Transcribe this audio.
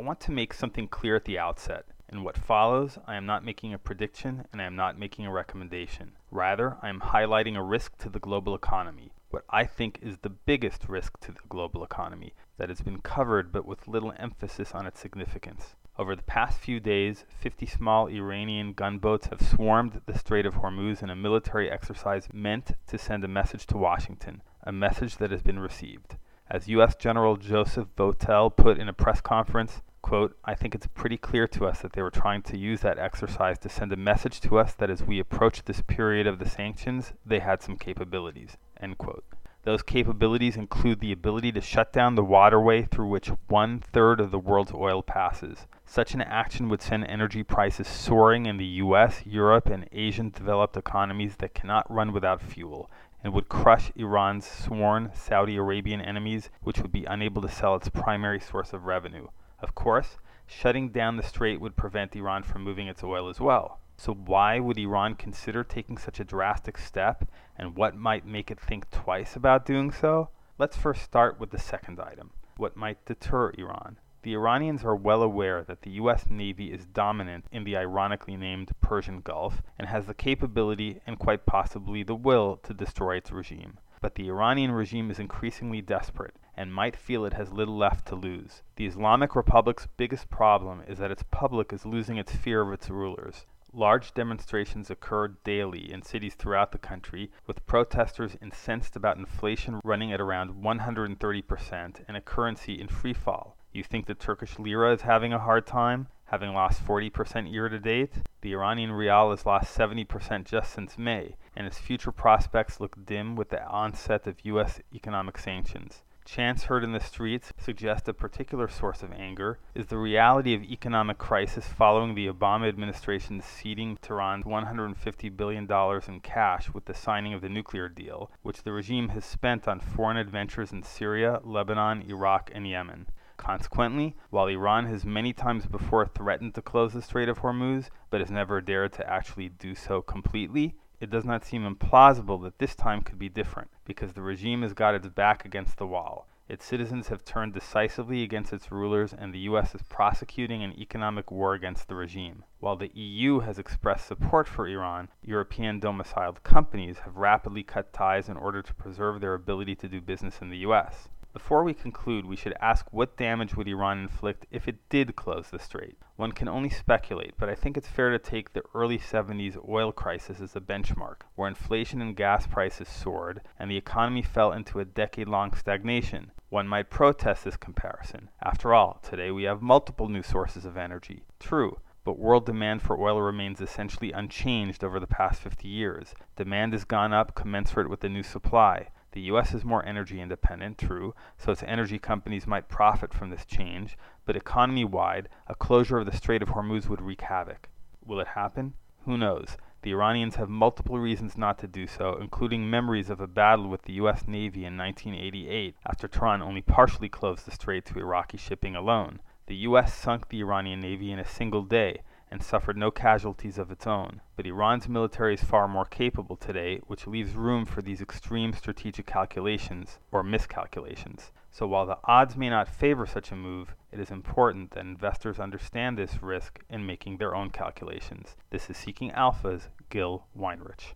want to make something clear at the outset. In what follows, I am not making a prediction and I am not making a recommendation. Rather, I am highlighting a risk to the global economy, what I think is the biggest risk to the global economy that has been covered but with little emphasis on its significance. Over the past few days, 50 small Iranian gunboats have swarmed the Strait of Hormuz in a military exercise meant to send a message to Washington, a message that has been received. As U.S. General Joseph Votel put in a press conference, quote, I think it's pretty clear to us that they were trying to use that exercise to send a message to us that as we approach this period of the sanctions, they had some capabilities, end quote. Those capabilities include the ability to shut down the waterway through which one third of the world's oil passes. Such an action would send energy prices soaring in the US, Europe, and Asian developed economies that cannot run without fuel, and would crush Iran's sworn Saudi Arabian enemies, which would be unable to sell its primary source of revenue. Of course, shutting down the strait would prevent Iran from moving its oil as well. So why would Iran consider taking such a drastic step, and what might make it think twice about doing so? Let's first start with the second item. What might deter Iran? The Iranians are well aware that the U.S. Navy is dominant in the ironically named Persian Gulf and has the capability and quite possibly the will to destroy its regime. But the Iranian regime is increasingly desperate and might feel it has little left to lose. The Islamic Republic's biggest problem is that its public is losing its fear of its rulers. Large demonstrations occur daily in cities throughout the country, with protesters incensed about inflation running at around 130% and a currency in free fall. You think the Turkish lira is having a hard time, having lost 40% year to date? The Iranian rial has lost 70% just since May, and its future prospects look dim with the onset of U.S. economic sanctions. Chants heard in the streets suggest a particular source of anger is the reality of economic crisis following the Obama administration ceding Tehran $150 billion in cash with the signing of the nuclear deal, which the regime has spent on foreign adventures in Syria, Lebanon, Iraq, and Yemen. Consequently, while Iran has many times before threatened to close the Strait of Hormuz, but has never dared to actually do so completely, it does not seem implausible that this time could be different, because the regime has got its back against the wall. Its citizens have turned decisively against its rulers, and the U.S. is prosecuting an economic war against the regime. While the EU has expressed support for Iran, European domiciled companies have rapidly cut ties in order to preserve their ability to do business in the U.S. Before we conclude, we should ask what damage would Iran inflict if it did close the strait? One can only speculate, but I think it's fair to take the early 70s oil crisis as a benchmark, where inflation and gas prices soared and the economy fell into a decade long stagnation. One might protest this comparison. After all, today we have multiple new sources of energy. True, but world demand for oil remains essentially unchanged over the past 50 years. Demand has gone up commensurate with the new supply. The U.S. is more energy independent, true, so its energy companies might profit from this change, but economy wide, a closure of the Strait of Hormuz would wreak havoc. Will it happen? Who knows? The Iranians have multiple reasons not to do so, including memories of a battle with the U.S. Navy in 1988 after Tehran only partially closed the strait to Iraqi shipping alone. The U.S. sunk the Iranian Navy in a single day, and suffered no casualties of its own. But Iran's military is far more capable today, which leaves room for these extreme strategic calculations, or miscalculations. So while the odds may not favor such a move, it is important that investors understand this risk in making their own calculations. This is Seeking Alpha's Gil Weinreich.